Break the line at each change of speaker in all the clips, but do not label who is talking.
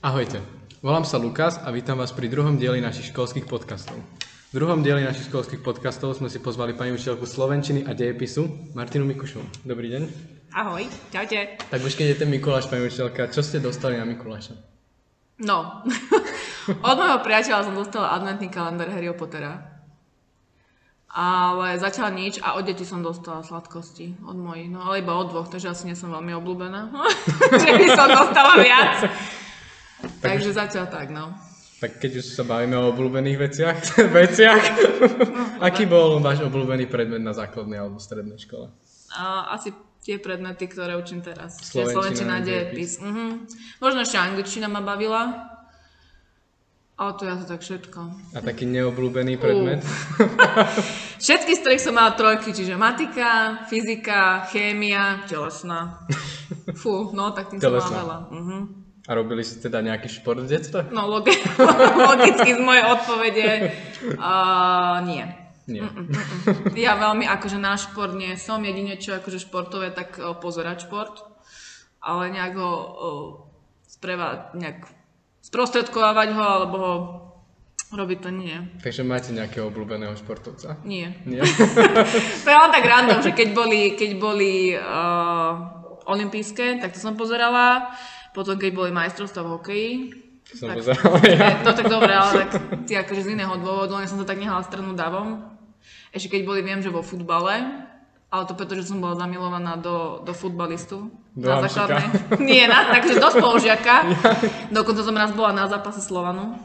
Ahojte, volám sa Lukas a vítam vás pri druhom dieli našich školských podcastov. V druhom dieli našich školských podcastov sme si pozvali pani učiteľku Slovenčiny a dejepisu Martinu Mikušovu. Dobrý deň.
Ahoj, čaute.
Tak už keď je ten Mikuláš, pani učiteľka, čo ste dostali na Mikuláša?
No, od môjho priateľa som dostala adventný kalendár Harryho Pottera. Ale zatiaľ nič a od detí som dostala sladkosti od mojich, no ale iba od dvoch, takže asi nie som veľmi obľúbená. že by som dostala viac. Takže zatiaľ tak, no.
Tak keď už sa bavíme o obľúbených veciach, veciach aký bol váš obľúbený predmet na základnej alebo strednej škole?
A, asi tie predmety, ktoré učím teraz.
Slovenčina, dejepis.
Mhm. Možno ešte angličtina ma bavila. Ale to je asi tak všetko.
A taký neobľúbený predmet?
Všetky, z ktorých som mala trojky, čiže matika, fyzika, chémia, telesná. Fú, no tak tým som mala
Telesná.
veľa. Mhm.
A robili ste teda nejaký šport v detstve?
No logi- logicky z mojej odpovede uh, nie.
Nie.
Ja veľmi akože na šport nie som, jedine čo akože športové, tak uh, pozerať šport, ale nejak ho uh, spreva, nejak sprostredkovávať ho, alebo ho robiť to nie.
Takže máte nejakého obľúbeného športovca?
Nie.
Nie?
To je len tak random, že keď boli, keď boli uh, olympijské, tak to som pozerala. Potom keď boli majstrovstvá v hokeji.
Som
tak,
pozeral ja.
No tak dobre, ale tak ty akože z iného dôvodu, len som to tak nehala stranu davom. Ešte keď boli, viem, že vo futbale, ale to preto, že som bola zamilovaná do, do futbalistu.
Do
na základnej. Nie, na, takže do spolužiaka. Dokonca som raz bola na zápase Slovanu.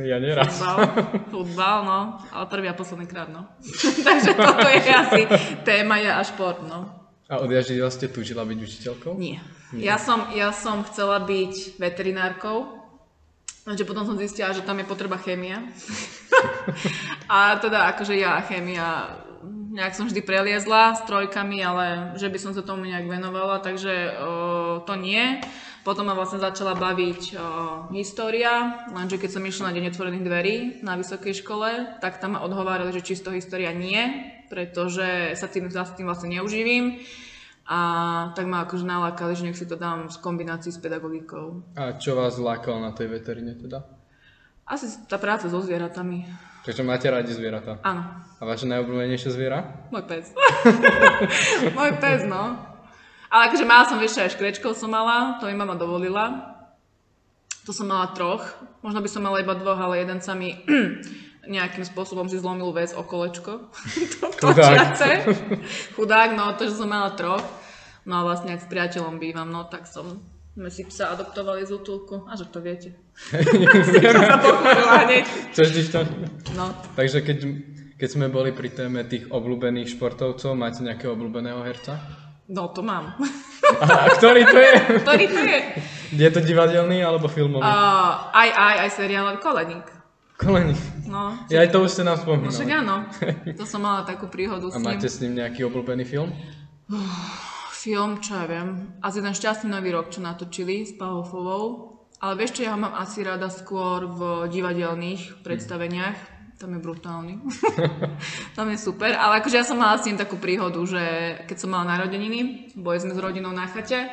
Ja neraz.
Futbal, futbal, no, ale prvý a posledný krát, no. Takže toto je asi téma ja a šport, no.
A odjaždila ste túžila byť učiteľkou?
Nie. Ja som, ja som chcela byť veterinárkou, lenže potom som zistila, že tam je potreba chémia. a teda akože ja chémia nejak som vždy preliezla s trojkami, ale že by som sa tomu nejak venovala, takže o, to nie. Potom ma vlastne začala baviť o, história, lenže keď som išla na deň otvorených dverí na vysokej škole, tak tam ma odhovárali, že čisto história nie, pretože sa tým, sa tým vlastne neuživím. A tak ma akože nalákali, že nech si to dám z kombinácií s pedagogikou.
A čo vás lákalo na tej veterine teda?
Asi tá práca so zvieratami.
Takže máte radi zvieratá.
Áno,
A vaše najobľúbenejšie zviera?
môj pes. môj pes, no. Ale akože mala som ešte aj škrečkov som mala, to mi mama dovolila. To som mala troch, možno by som mala iba dvoch, ale jeden sa mi nejakým spôsobom si zlomil vec o kolečko. to točiace. Chudák, no to, že som mala troch. No a vlastne ak s priateľom bývam, no tak som sme si psa adoptovali z útulku. A že to viete. sa hneď.
To?
No,
Takže keď, keď sme boli pri téme tých obľúbených športovcov, máte nejakého obľúbeného herca?
No to mám.
A ktorý to je?
Ktorý to je?
Je to divadelný alebo filmový?
Uh, aj, aj, aj seriál Koleník.
Kolený.
No,
Ja aj to už ste nám
no však
spomínali.
áno. To som mala takú príhodu
A
s ním.
máte s ním nejaký obľúbený film?
Film, čo ja viem, asi ten šťastný nový rok, čo natočili s Pahofovou. Ale vieš čo, ja ho mám asi rada skôr v divadelných predstaveniach. Tam je brutálny. Tam je super. Ale akože ja som mala s ním takú príhodu, že keď som mala narodeniny, boli sme s rodinou na chate,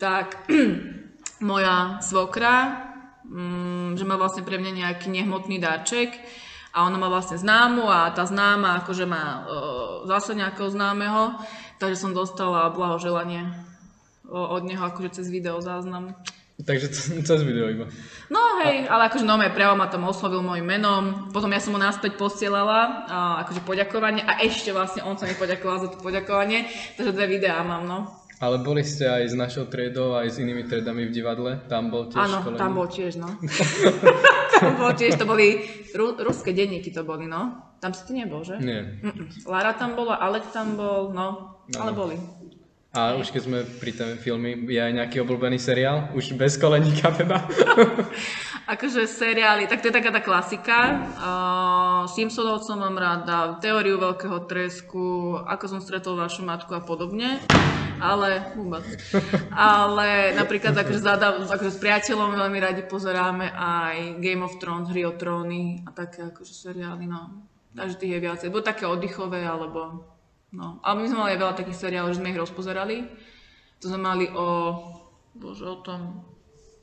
tak moja svokra, mm, že má vlastne pre mňa nejaký nehmotný darček a ona má vlastne známu a tá známa akože má e, zase nejakého známeho, takže som dostala blahoželanie o, od neho akože cez video záznam.
Takže cez video iba.
No hej, ale akože no, priamo ma tam oslovil môjim menom, potom ja som mu naspäť posielala a, akože poďakovanie a ešte vlastne on sa mi poďakoval za to poďakovanie, takže dve videá mám, no.
Ale boli ste aj s našou triedou, aj s inými triedami v divadle? Tam bol tiež
Áno, tam bol tiež, no. tam bol tiež, to boli ru, ruské denníky to boli, no. Tam si ty nebol, že?
Nie.
Mm-mm. Lara tam bola, Alek tam bol, no, ale
Áno.
boli.
A už keď sme pri téme filmy, je aj nejaký obľúbený seriál? Už bez koleníka teda?
Akože seriály, tak to je taká tá klasika. Uh, Simpsonovcov mám rada, Teóriu veľkého tresku, Ako som stretol vašu matku a podobne. Ale, vôbec. Ale napríklad akože, zada, akože s priateľom veľmi radi pozeráme aj Game of Thrones, Hry o tróny a také akože seriály, no. Takže tých je viacej. Buď také oddychové, alebo No, ale my sme mali aj veľa takých seriálov, že sme ich rozpozerali. To sme mali o, bože, o tom,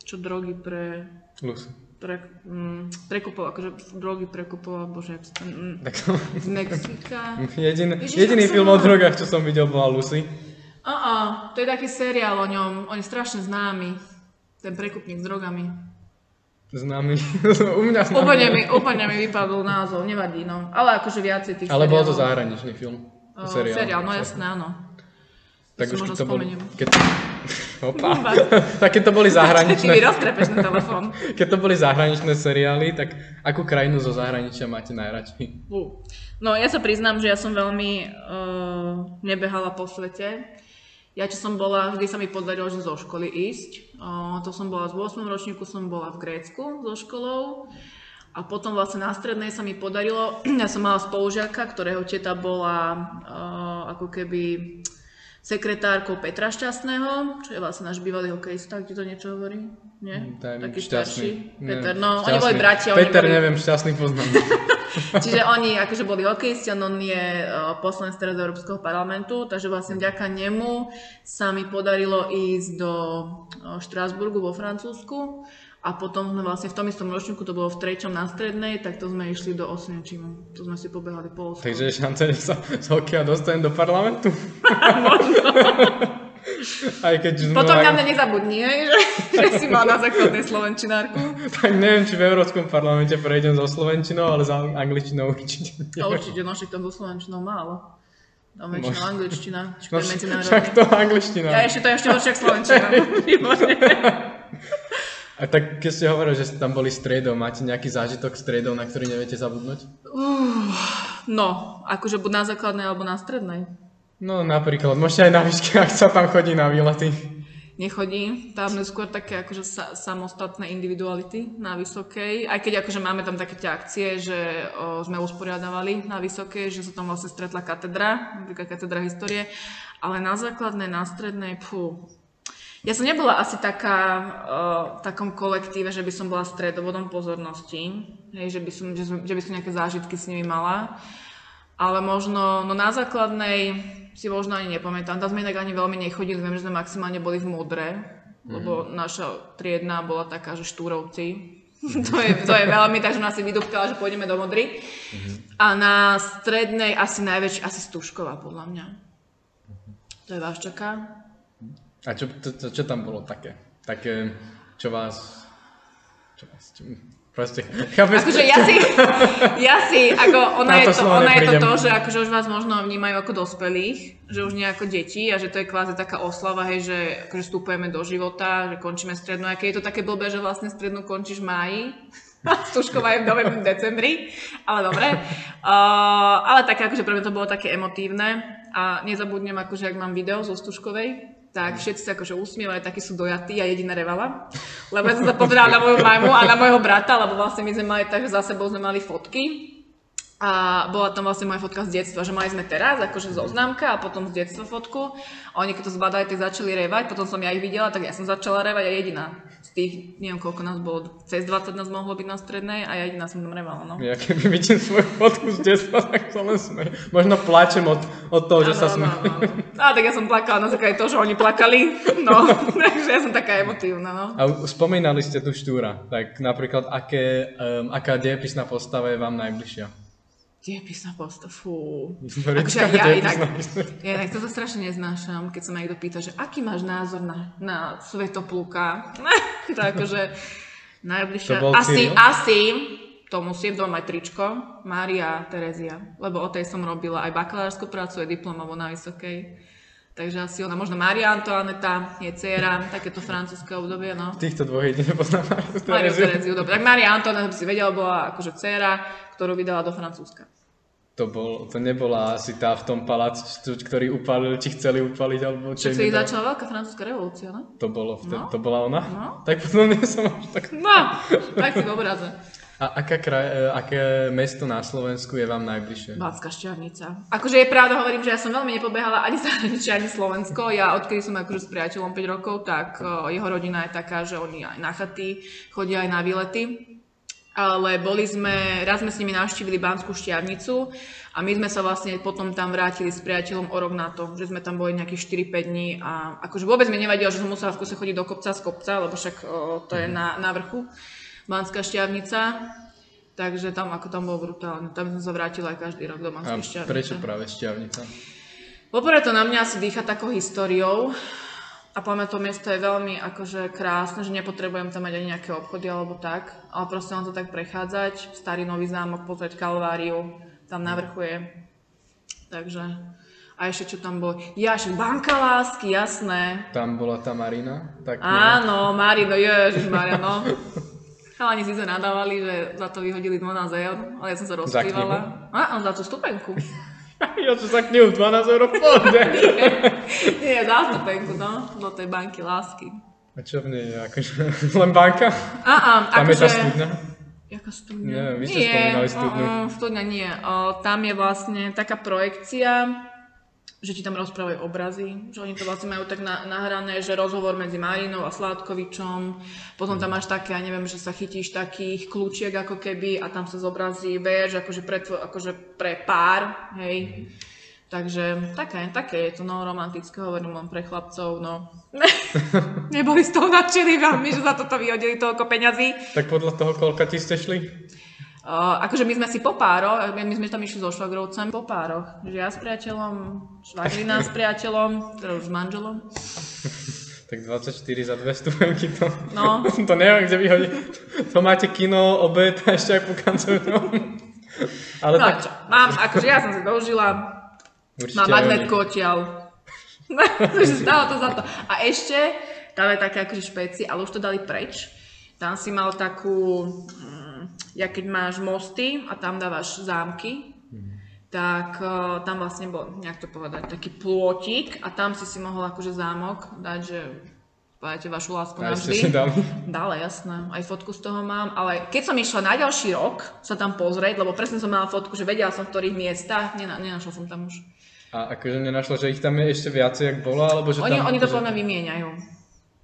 čo drogy pre...
Lucy.
pre mm, prekupoval, akože drogy prekupoval, bože, jak. Mm,
Tak
z Mexika.
Jediný,
Ježiš,
jediný film o drogách, čo som videl, bola Lucy.
A, to je taký seriál o ňom, on je strašne známy, ten prekupník s drogami.
Známy. U mňa známy.
Úplne mi, úplne mi vypadol názov, nevadí, no. Ale akože viacej tých
Ale bol to
seriálov.
zahraničný film. Seriál.
seriál, no jasné, áno.
Tak už keď to
spomeniem.
Keď... Opa. tak keď to boli zahraničné...
telefón.
Keď to boli zahraničné seriály, tak akú krajinu zo zahraničia máte najradšej?
No ja sa priznám, že ja som veľmi uh, nebehala po svete. Ja čo som bola, vždy sa mi podarilo, že zo školy ísť. Uh, to som bola z 8. ročníku, som bola v Grécku so školou. A potom vlastne na strednej sa mi podarilo, ja som mala spolužiaka, ktorého teta bola uh, ako keby sekretárkou Petra Šťastného, čo je vlastne náš bývalý hokejista, ti to niečo hovorí? Nie?
Ten
Taký
šťastný.
starší. Peter, no
šťastný.
oni boli bratia.
Peter,
boli...
neviem, šťastný poznám.
Čiže oni akože boli hokejisti, on je uh, poslanec teraz Európskeho parlamentu, takže vlastne vďaka nemu sa mi podarilo ísť do uh, Štrásburgu vo Francúzsku a potom sme vlastne v tom istom ročníku, to bolo v treťom na strednej, tak to sme išli do Osvienčimu. To sme si pobehali Polsko.
Takže je šanca, že sa z hokeja dostanem do parlamentu. Aj keď
Potom
aj-
na mňa nezabudni, že, že si mal na základnej slovenčinárku.
Tak neviem, či v Európskom parlamente prejdem zo Slovenčinou, ale za angličtinou určite nie.
A určite, no však tam so slovenčinou málo. Tam väčšinou
Možno.
angličtina,
No,
je
však to angličtina.
Ja ešte to je ešte horšie slovenčina.
A tak keď ste hovorili, že ste tam boli s triedou, máte nejaký zážitok s triedou, na ktorý neviete zabudnúť?
No, akože buď na základnej alebo na strednej.
No napríklad, môžete aj na výške, ak sa tam chodí na výlety.
Nechodí. Tam sú skôr také akože sa, samostatné individuality na vysokej. Aj keď akože máme tam také tie akcie, že o, sme usporiadavali na vysokej, že sa tam vlastne stretla katedra, napríklad katedra histórie. Ale na základnej, na strednej, pú. Ja som nebola asi taká o, v takom kolektíve, že by som bola stredovodom pozornosti. Hej, že, by som, že, že by som nejaké zážitky s nimi mala. Ale možno, no na základnej si možno ani nepamätám. Tam sme inak ani veľmi nechodili, viem, že sme maximálne boli v modre, lebo naša triedna bola taká, že štúrovci. to, je, to je veľmi, takže nás si vydúptala, že pôjdeme do modry. A na strednej asi najväčšia, asi Stužková podľa mňa. To je vás čaká?
A čo, čo, čo, čo tam bolo také? Také, čo vás... Čo vás... Čo, proste, chápeš?
Akože ja si, ja si, ako ona
Na
je
to
to, ona je to to, že akože už vás možno vnímajú ako dospelých, že už nie ako deti a že to je kvázi taká oslava, hej, že akože vstupujeme do života, že končíme strednú, aké je to také blbé, že vlastne strednú končíš v máji, Stužková je v novembri, decembri, ale dobre. Uh, ale také, akože pre mňa to bolo také emotívne a nezabudnem, akože ak mám video zo Stužkovej, tak všetci sa akože usmievajú, takí sú dojatí a jediná revala. Lebo ja som sa pozerala na moju mamu a na môjho brata, lebo vlastne my sme mali tak, že za sebou sme mali fotky. A bola tam vlastne moja fotka z detstva, že mali sme teraz akože zoznámka a potom z detstva fotku. A oni keď to zbadali, tak začali revať, potom som ja ich videla, tak ja som začala revať a jediná. Z tých, neviem koľko nás bolo, cez 20 nás mohlo byť na strednej a ja jediná som tam revala, no.
Ja keby vidím svoju fotku z detstva, tak sa len smejem. Možno plačem od, od toho, že sa
Áno, áno, áno. Tak ja som plakala na základe toho, že oni plakali, no, takže ja som taká emotívna, no.
A spomínali ste tu Štúra, tak napríklad aké, um, aká dejepisná postava je vám najbližšia?
Diepisná posta, fú. Akože ja inak, ja inak to sa strašne neznášam, keď sa ma niekto pýta, že aký máš názor na, na Svetopluka. to akože
To
najbližšia.
bol
asi,
Cyril?
asi, to musím doma aj tričko, Mária Terezia, lebo o tej som robila aj bakalárskú prácu, aj diplomovú na vysokej. Takže asi ona, možno Mária Antoaneta, je dcera, takéto francúzske obdobie, no.
Týchto dvoch jedine poznám.
Máriu Tereziu, dobre. Tak Mária Antoaneta, by si vedela, bola akože dcera, ktorú vydala do Francúzska.
To, bol, to nebola asi tá v tom paláci, ktorý upálil, či chceli upáliť, alebo čo
Čo začala veľká francúzska revolúcia, no?
To bolo vtedy,
No.
to bola ona?
No.
Tak potom nie som až tak...
No, tak si v obraze.
A aká kraj, e, aké mesto na Slovensku je vám najbližšie?
Banská šťavnica. Akože je pravda, hovorím, že ja som veľmi nepobehala ani zahraničie, ani Slovensko. Ja odkedy som akože s priateľom 5 rokov, tak o, jeho rodina je taká, že oni aj na chaty chodia aj na výlety. ale boli sme, raz sme s nimi navštívili Banskú šťavnicu a my sme sa vlastne potom tam vrátili s priateľom o rok na to, že sme tam boli nejakých 4-5 dní a akože vôbec mi nevadilo, že som musela v kuse chodiť do kopca z kopca, lebo však o, to je na, na vrchu Banská šťavnica. Takže tam, ako tam bolo brutálne. Tam som sa vrátila aj každý rok do Banskej šťavnice.
prečo práve šťavnica?
Poprvé to na mňa asi dýcha takou históriou a podľa to miesto je veľmi akože krásne, že nepotrebujem tam mať ani nejaké obchody alebo tak, ale proste len to tak prechádzať, starý nový zámok, pozrieť Kalváriu, tam na vrchu je. Takže, a ešte čo tam bolo, ja ešte banka lásky, jasné.
Tam bola tá Marina? Tak
Áno, Marino, ježiš Mariano. Chalani si sa nadávali, že za to vyhodili 12 eur, ale ja som sa rozplývala. A, za tú stupenku.
Ja som sa knihu 12 eur pôjde.
Nie, za stupenku, no, do tej banky lásky.
A čo v nej je? Akože len banka?
A, a,
Tam je tá
akože...
studňa?
Jaká studňa?
Neviem, vy ste
nie,
spomínali studňu.
uh, uh, studňa nie. O, tam je vlastne taká projekcia, že ti tam rozprávajú obrazy, že oni to vlastne majú tak na, nahrané, že rozhovor medzi Marinou a Sládkovičom, potom tam máš také, ja neviem, že sa chytíš takých kľúčiek ako keby a tam sa zobrazí verš, akože pre, tvoj, akože pre pár, hej. Takže také, také je to no, romantické, hovorím len pre chlapcov, no. Neboli z toho nadšení veľmi, že za toto vyhodili toľko peňazí.
Tak podľa toho, koľka ti ste šli?
Uh, akože my sme si po pároch, my, sme tam išli so švagrovcem po pároch. Že ja s priateľom, švagrina s priateľom, teda už s manželom.
Tak 24 za dve stupenky to...
No.
to neviem, kde vyhodí. To máte kino, obed a ešte aj pukancov. Ale
No
tak...
čo, mám, akože ja som si dožila,
Určite
mám magnetku odtiaľ. Stalo to za to. A ešte, tam je také akože špeci, ale už to dali preč. Tam si mal takú, mm, ja keď máš mosty a tam dávaš zámky, tak uh, tam vlastne bol, nejak to povedať, taký plôtik a tam si si mohol akože zámok dať, že povedajte vašu lásku
A ešte
navždy.
si dali.
Dala, jasné. Aj fotku z toho mám, ale keď som išla na ďalší rok sa tam pozrieť, lebo presne som mala fotku, že vedela som v ktorých miestach, Nena, nenašla som tam už.
A akože nenašla, že ich tam je ešte viacej, jak bolo, alebo že
Oni,
tam...
oni to
akože-
podľa mňa vymieňajú.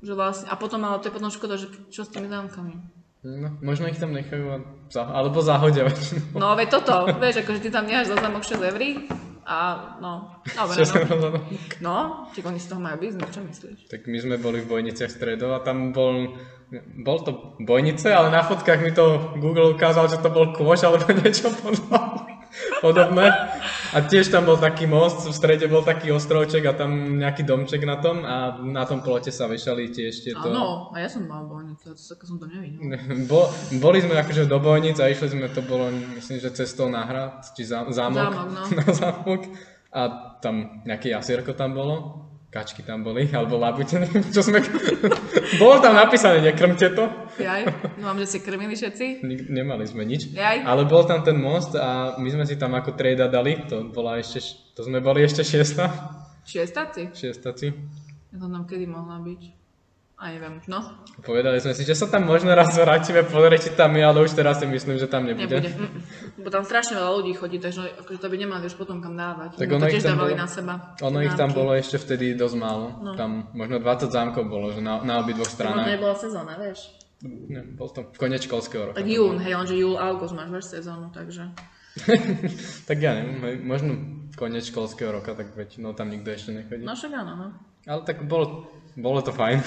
Že vlastne, a potom, ale to je potom škoda, že čo s tými zámkami.
No, možno ich tam nechajú, a za, alebo zahodia väčšinou.
No veď toto, vieš, akože ty tam necháš za zámok 6 eur a no, dobre, no. No, či oni z toho majú biznis, čo myslíš?
Tak my sme boli v Bojniciach stredov a tam bol, bol to Bojnice, ale na fotkách mi to Google ukázal, že to bol kôž alebo niečo podobné. Podobné. A tiež tam bol taký most, v strede bol taký ostrovček a tam nejaký domček na tom a na tom plote sa vešali tiež tieto...
Áno, a ja som mala bojnicu, to ako som to nevidel.
Bo, boli sme akože do Bojnic a išli sme, to bolo myslím, že cestou na hrad, či zá, zámok,
Zámok, no.
na zámok a tam nejaké jasierko tam bolo, kačky tam boli, alebo labute, čo sme... bolo tam napísané, nekrmte to,
Jaj, no mám, že si krmili všetci.
Nik- nemali sme nič,
Jaj.
ale bol tam ten most a my sme si tam ako trade dali, to bola ešte, to sme boli ešte šiesta,
Šiestaci?
šiestaci.
Ja som tam kedy mohla byť. A neviem, no,
Povedali sme si, že sa tam možno raz vrátime, pozrieť, či tam je, ale už teraz si myslím, že tam nebude.
nebude. Bo tam strašne veľa ľudí chodí, takže akože to by nemali už potom kam dávať.
Tak ono
to tiež dávali
bolo-
na seba.
Ono ich tam bolo ešte vtedy dosť málo.
No.
Tam možno 20 zámkov bolo, že na, na obidvoch
To možno
stranách.
nebola sezóna, vieš.
Ne, bol to koniec školského roka.
Tak jún, hej, lenže júl, august máš, vieš, sezónu, takže.
Tak ja neviem, možno koniec školského roka, tak väčšinou tam nikto ešte nechodí.
No však áno, no.
Ale tak bolo, bolo to fajn.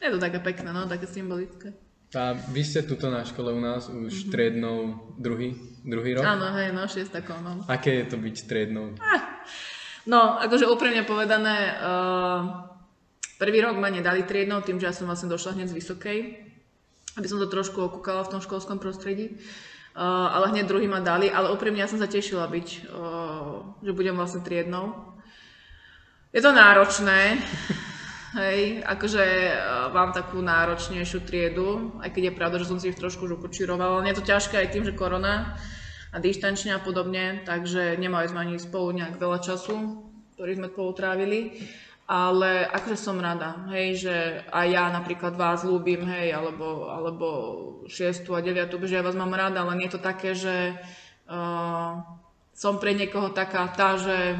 Je to také pekné, no, také symbolické.
A vy ste tuto na škole u nás už triednou druhý, druhý rok?
Áno, hej, no, šiestakou, no.
Aké je to byť triednou?
No, akože úprimne povedané, uh, prvý rok ma nedali triednou tým, že ja som vlastne došla hneď z Vysokej, aby som to trošku okúkala v tom školskom prostredí. Uh, ale hneď druhý ma dali, ale úprimne ja som sa tešila byť, uh, že budem vlastne triednou. Je to náročné, hej, akože uh, mám takú náročnejšiu triedu, aj keď je pravda, že som si ich trošku už ukočírovala, ale je to ťažké aj tým, že korona a dištančne a podobne, takže nemali sme ani spolu nejak veľa času, ktorý sme spolu trávili. Ale akože som rada, hej, že aj ja napríklad vás ľúbim, hej, alebo, alebo 6. a 9. že ja vás mám rada, ale nie je to také, že uh, som pre niekoho taká tá, že,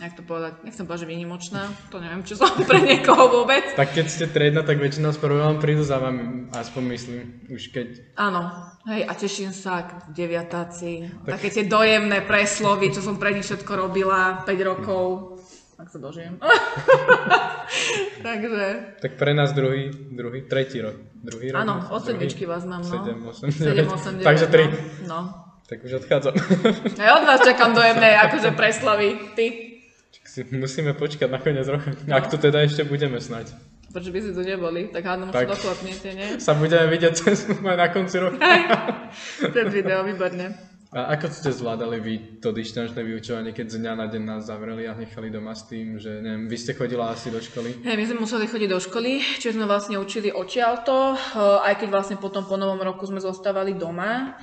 jak to povedať, nechcem povedať, že výnimočná, to neviem, či som pre niekoho vôbec.
Tak keď ste triedna, tak väčšinou z vám prídu za vami, aspoň myslím, už keď...
Áno, hej, a teším sa, k deviatáci, tak... také tie dojemné preslovy, čo som pre nich všetko robila 5 rokov, tak sa dožijem. Takže...
Tak pre nás druhý, druhý, tretí rok. Druhý rok?
Áno, od sedmičky vás mám, no.
7, 8, 9.
7, 8, 9.
Takže tri.
No.
Tak už odchádzam.
Ja od vás čakám dojemné, akože preslavy. Ty?
Musíme počkať nakoniec roka. No. Ak tu teda ešte budeme snať.
Prečo by si tu neboli? Tak hádam,
Tak.
že doklapnete, nie?
Sa budeme vidieť cez na konci roka.
Ten video, výborne.
A ako ste zvládali vy to dištančné vyučovanie, keď z dňa na deň nás zavreli a nechali doma s tým, že neviem, vy ste chodila asi do školy?
Hej, my sme museli chodiť do školy, čiže sme vlastne učili eh, aj keď vlastne potom po novom roku sme zostávali doma.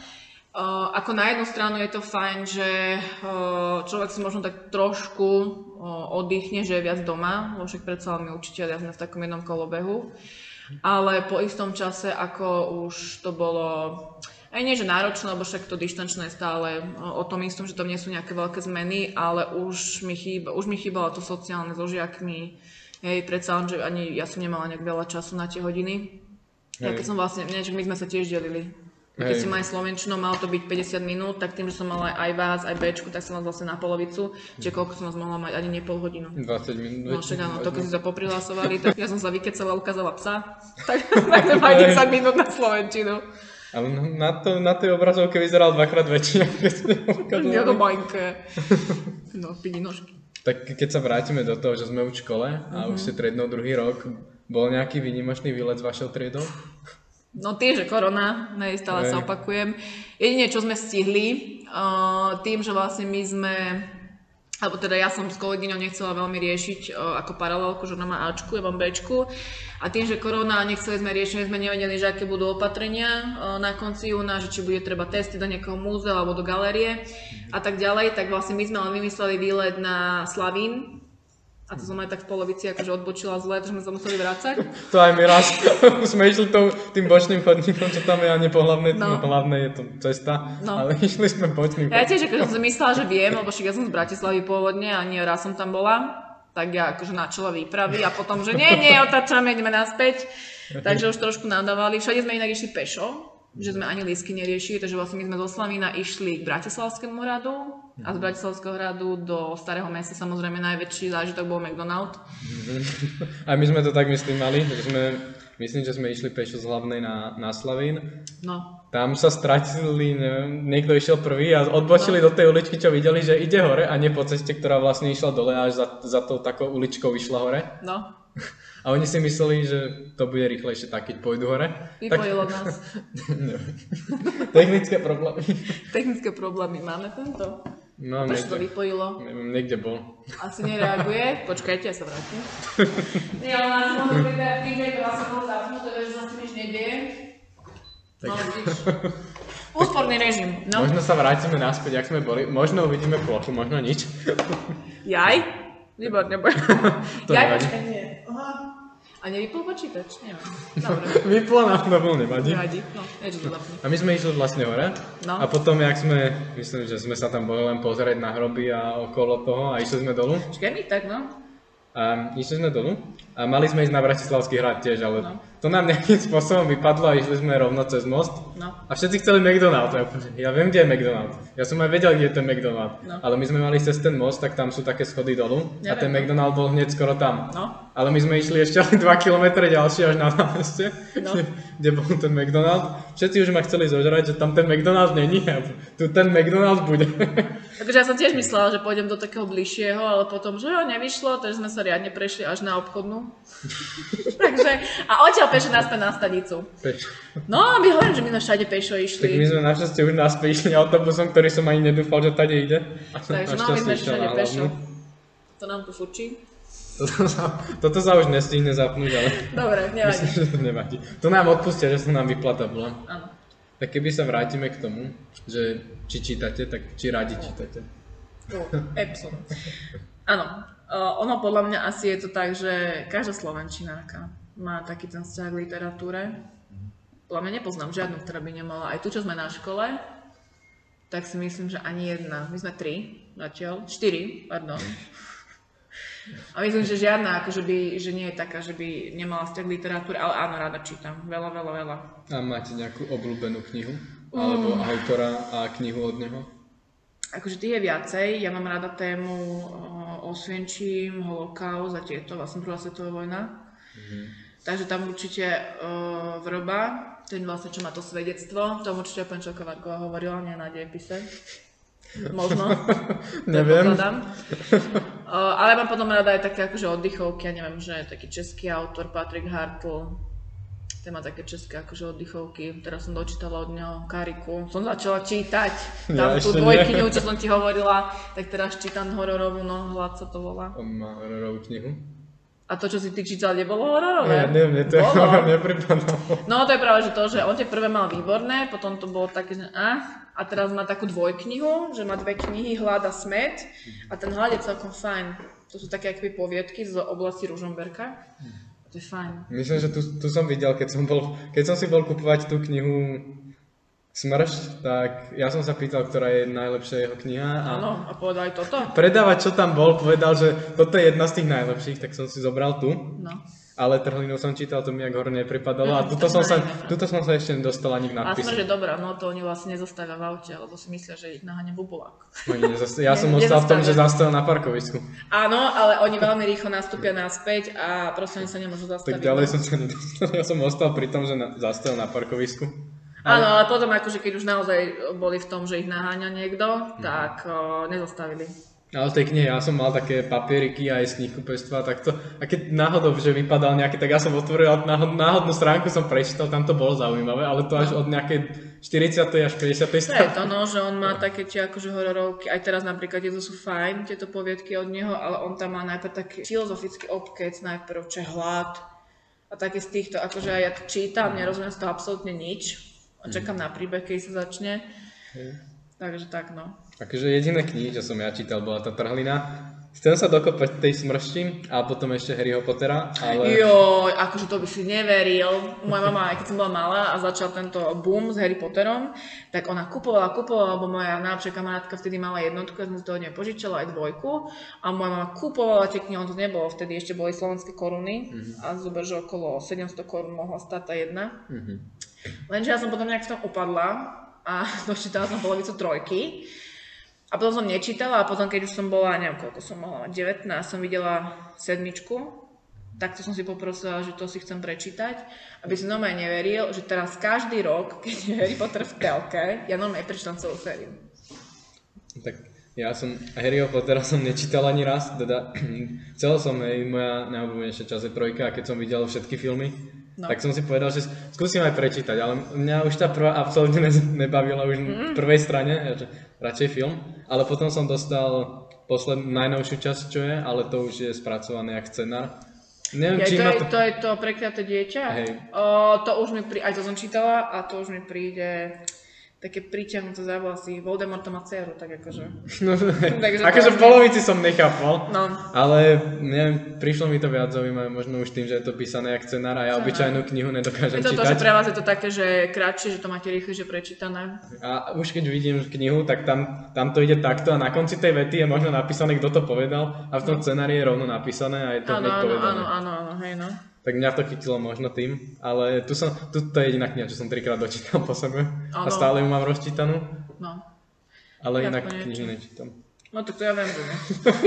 Eh, Ako na jednu stranu je to fajn, že eh, človek si možno tak trošku eh, oddychne, že je viac doma, lebo však predsa my učiteľia sme v takom jednom kolobehu. Ale po istom čase, ako už to bolo aj nie, že náročné, lebo však to dištančné je stále o tom istom, že tam nie sú nejaké veľké zmeny, ale už mi, chýba, už mi chýbalo to sociálne so žiakmi. Hej, predsa len, že ani ja som nemala nejak veľa času na tie hodiny. Ja keď
Hej.
som vlastne, nie, že my sme sa tiež delili. Keď
Hej.
si mali slovenčinu, malo to byť 50 minút, tak tým, že som mala aj vás, aj Bčku, tak som vás vlastne na polovicu. Čiže koľko som vás mohla mať, ani nie pol hodinu.
20 minút.
No však áno, to keď si sa poprihlasovali, tak ja som sa vykecala, ukázala psa, tak, mali 10 minút na Slovenčinu.
Ale na, to, na tej obrazovke vyzeral dvakrát väčšie.
Ja to baňke. No, pidi nožky.
Tak keď sa vrátime do toho, že sme už v škole a
Mhm.
už ste triednou druhý rok, bol nejaký výnimočný výlet s vašou triedou?
No tým, že korona, nej, stále sa opakujem. Jedine, čo sme stihli, uh, tým, že vlastne my sme, alebo teda ja som s kolegyňou nechcela veľmi riešiť uh, ako paralelku, že ona má Ačku, ja mám Bčku. A tým, že korona, nechceli sme riešiť, sme nevedeli, že aké budú opatrenia uh, na konci júna, že či bude treba testy do nejakého múzea alebo do galérie a tak ďalej, tak vlastne my sme len vymysleli výlet na Slavín. A to som aj tak v polovici akože odbočila zle, že sme sa museli vrácať.
To aj my raz sme išli tou, tým bočným chodníkom, čo tam je a nie po hlavnej, no.
No.
hlavnej je to cesta,
No.
ale išli sme bočným
Ja tiež akože som myslela, že viem, lebo však ja som z Bratislavy pôvodne a nie raz som tam bola. Tak ja akože načala výpravy a potom, že nie, nie, otáčame, ideme naspäť. Takže už trošku nadávali. Všade sme inak išli pešo, že sme ani lísky neriešili, takže vlastne my sme zo Slavína išli k Bratislavskému hradu a z Bratislavského hradu do Starého mesta samozrejme najväčší zážitok bol McDonald.
A my sme to tak myslím mali, že sme, myslím, že sme išli pešo z hlavnej na, na Slavín.
No,
Tam sa stratili, neviem, niekto išiel prvý a odbočili do tej uličky, čo videli, že ide hore a nie po ceste, ktorá vlastne išla dole až za, za tou takou uličkou išla hore.
no,
A oni si mysleli, že to bude rýchlejšie tak, keď pôjdu hore.
vypojilo nás.
Technické problémy.
Technické problémy máme tento.
No,
Prečo to vypojilo?
neviem, niekde bol.
Asi nereaguje. Počkajte, ja sa vrátim. Nie, ale nás mohli pripájať tým, že to vlastne bolo zapnuté, že sa nič nedieje. No, vidíš. Úsporný režim. No,
Možno sa vrátime naspäť, ak sme boli. Možno uvidíme plochu, možno nič.
jaj? Výborne, bo...
To
jaj,
nevadí.
počkaj, nie. Aha. A nevypol počítač? Neviem. Dobre,
Vyplo nám bol, nevadí.
nevadí. No, niečo to zapne.
A my sme išli vlastne hore
No.
a potom, jak sme, myslím, že sme sa tam boli len pozrieť na hroby a okolo toho a išli sme dolu.
Počkaj mi tak, no.
A išli sme dolu a mali sme ísť na Bratislavský hrad tiež, ale
No.
to nám nejakým spôsobom vypadlo a išli sme rovno cez most.
No.
A všetci chceli McDonald. Ja, viem, kde je McDonald. Ja som aj vedel, kde je ten McDonald.
No.
Ale my sme mali cez ten most, tak tam sú také schody dolu. a
Ja
ten
viem.
McDonald bol hneď skoro tam.
No.
Ale my sme išli ešte len 2 km ďalšie až na námestie,
No.
kde, kde bol ten McDonald. Všetci už ma chceli zožrať, že tam ten McDonald není a tu ten McDonald bude.
Takže ja som tiež myslela, že pôjdem do takého bližšieho, ale potom, že jo, nevyšlo, takže sme sa riadne prešli až na obchodnú. takže, a odtiaľ pešo naspäť na stanicu.
Prečo?
No, a my hovorím, že my sme všade pešo
Tak my
išli.
sme našťastie už naspäť išli autobusom, ktorý som ani nedúfal, že tady ide.
Takže no, my sme všade
na
pešo. To nám tu fučí.
Toto sa, toto sa už nestihne zapnúť, ale
Dobre, nevadí.
myslím, že to nevadí. To nám odpustia, že sa nám vyplata bola.
Áno.
Tak keby sa vrátime k tomu, že či čítate, tak či radi čítate.
Tu, Epson. Áno, uh, ono podľa mňa asi je to tak, že každá slovenčinárka má taký ten vzťah k literatúre. Podľa mňa nepoznám žiadnu, ktorá by nemala. Aj tu, čo sme na škole, tak si myslím, že ani jedna. My sme tri zatiaľ. Štyri, pardon. A myslím, že žiadna, akože by, že nie je taká, že by nemala vzťah k literatúre, ale áno, rada čítam. Veľa, veľa, veľa.
A máte nejakú obľúbenú knihu? Alebo
Mm.
autora a knihu od neho?
Akože tých je viacej. Ja mám rada tému o Osvienčím, holokaust a tieto, vlastne prvá svetová vojna. Takže tam určite uh, vrba, ten vlastne, čo má to svedectvo, tam určite pani Čokováková hovorila, nie na dejepise. Možno.
Neviem.
Uh, ale mám potom rada aj také akože oddychovky, ja neviem, že taký český autor Patrik Hartl, ten má také české akože oddychovky, teraz som dočítala od neho Kariku, som začala čítať,
Ja
tam tú
ešte nie.
dvojkyňu, čo som ti hovorila, tak teraz čítam hororovú, no hlad sa to volá.
On má hororovú knihu.
A to, čo si ty čítal, nebolo hororové?
Ja neviem, mne to
Bolo.
nepripadalo.
No to je práve, že to, že on tie prvé mal výborné, potom to bolo také, že ah, a teraz má takú dvojknihu, že má dve knihy, Hlad a Smet a ten Hlad je celkom fajn. To sú také akoby poviedky z oblasti Ružomberka. To je fajn.
Myslím, že tu, tu som videl, keď som, bol, keď som si bol kupovať tú knihu Smršť, tak ja som sa pýtal, ktorá je najlepšia jeho kniha a
Áno, a povedali toto?
predávač, čo tam bol, povedal, že toto je jedna z tých najlepších, tak som si zobral tu.
No.
Ale trhlinu som čítal, to mi jak hore nepripadalo a
Mm,
tuto
to
som, sa, tuto som sa ešte nedostal ani k
A
nadpisu.
smrť je dobrá, no to oni vlastne nezostavia v aute, lebo si myslia, že ich naháňa bubulák.
Nezast- Ja som ostal v tom, že
nezastavia.
zastal na parkovisku.
Áno, ale oni veľmi rýchlo nastúpia naspäť a proste oni sa nemôžu zastaviť.
Tak ďalej
no.
som sa nedostal. Ja som ostal pri tom, že na, zastal na parkovisku.
Áno, ale potom akože keď už naozaj boli v tom, že ich naháňa niekto,
Mhm.
tak o, nezostavili.
Ale tej knihe ja som mal také papieriky aj z knihkupectva, tak to, a keď náhodou, že vypadal nejaký, tak ja som otvoril náhod, náhodnú stránku som prečítal, tam to bolo zaujímavé, ale to až od nejakej 40. až 50.
To je to, no, že on má také tie akože hororovky, aj teraz napríklad tieto sú fajn, tieto poviedky od neho, ale on tam má najprv taký filozofický obkec, najprv čo hlad a také z týchto, akože ja čítam, nerozumiem z toho absolútne nič a čakám na príbeh, keď sa začne. Takže tak, no.
Takže jediné knihy, čo som ja čítal, bola tá trhlina. Chcem sa dokopať tej smršti a potom ešte Harryho Pottera, ale...
Joj, akože to by si neveril. Moja mama, keď som bola malá a začal tento boom s Harry Potterom, tak ona kupovala, kupovala, lebo moja najlepšia kamarátka vtedy mala jednotku, ja som si to od nej požičala aj dvojku a moja mama kupovala tie knihy, on to nebolo, vtedy ešte boli slovenské koruny a zober, že okolo 700 korun mohla stať tá jedna. Lenže ja som potom nejak v tom upadla a dočítala som polovicu trojky. A potom som nečítala a potom, keď už som bola, neviem koľko som mať, 19, som videla sedmičku, takto som si poprosila, že to si chcem prečítať, aby si normálne neveril, že teraz každý rok, keď je Harry Potter v telke, ja normálne prečítam celú sériu.
Tak ja som Harryho Pottera som nečítal ani raz, teda chcel som aj moja najobľúbenejšia časť je trojka keď som videl všetky filmy,
No.
tak som si povedal, že skúsim aj prečítať, ale mňa už tá prvá absolútne ne- nebavila už v prvej strane, že radšej film, ale potom som dostal poslednú najnovšiu časť, čo je, ale to už je spracované jak scenár. Neviem,
Ja,
či
to, je,
to...
to je to prekliaté dieťa?
Hej.
O, to už mi pri, aj to som čítala a to už mi príde také priťahnuté za vlasy. Voldemort to má dceru, tak akože.
No,
Takže
akože
to-
v polovici som nechápal.
No.
Ale neviem, prišlo mi to viac zaujímavé, možno už tým, že je to písané jak scenár a ja obyčajnú knihu nedokážem
to to,
čítať.
že pre vás je to také, že kratšie, že to máte rýchlejšie prečítané.
A už keď vidím knihu, tak tam, tam to ide takto a na konci tej vety je možno napísané, kto to povedal a v tom scenári je rovno napísané a je to
Áno, áno, áno, áno, áno, hej no.
Tak mňa to chytilo možno tým, ale tu som, tu to je jediná kniha, čo som trikrát dočítal po sebe a
Áno.
stále ju mám rozčítanú,
No.
ale
Ja
inak knihy nečítam.
No tak to ja viem, že nie.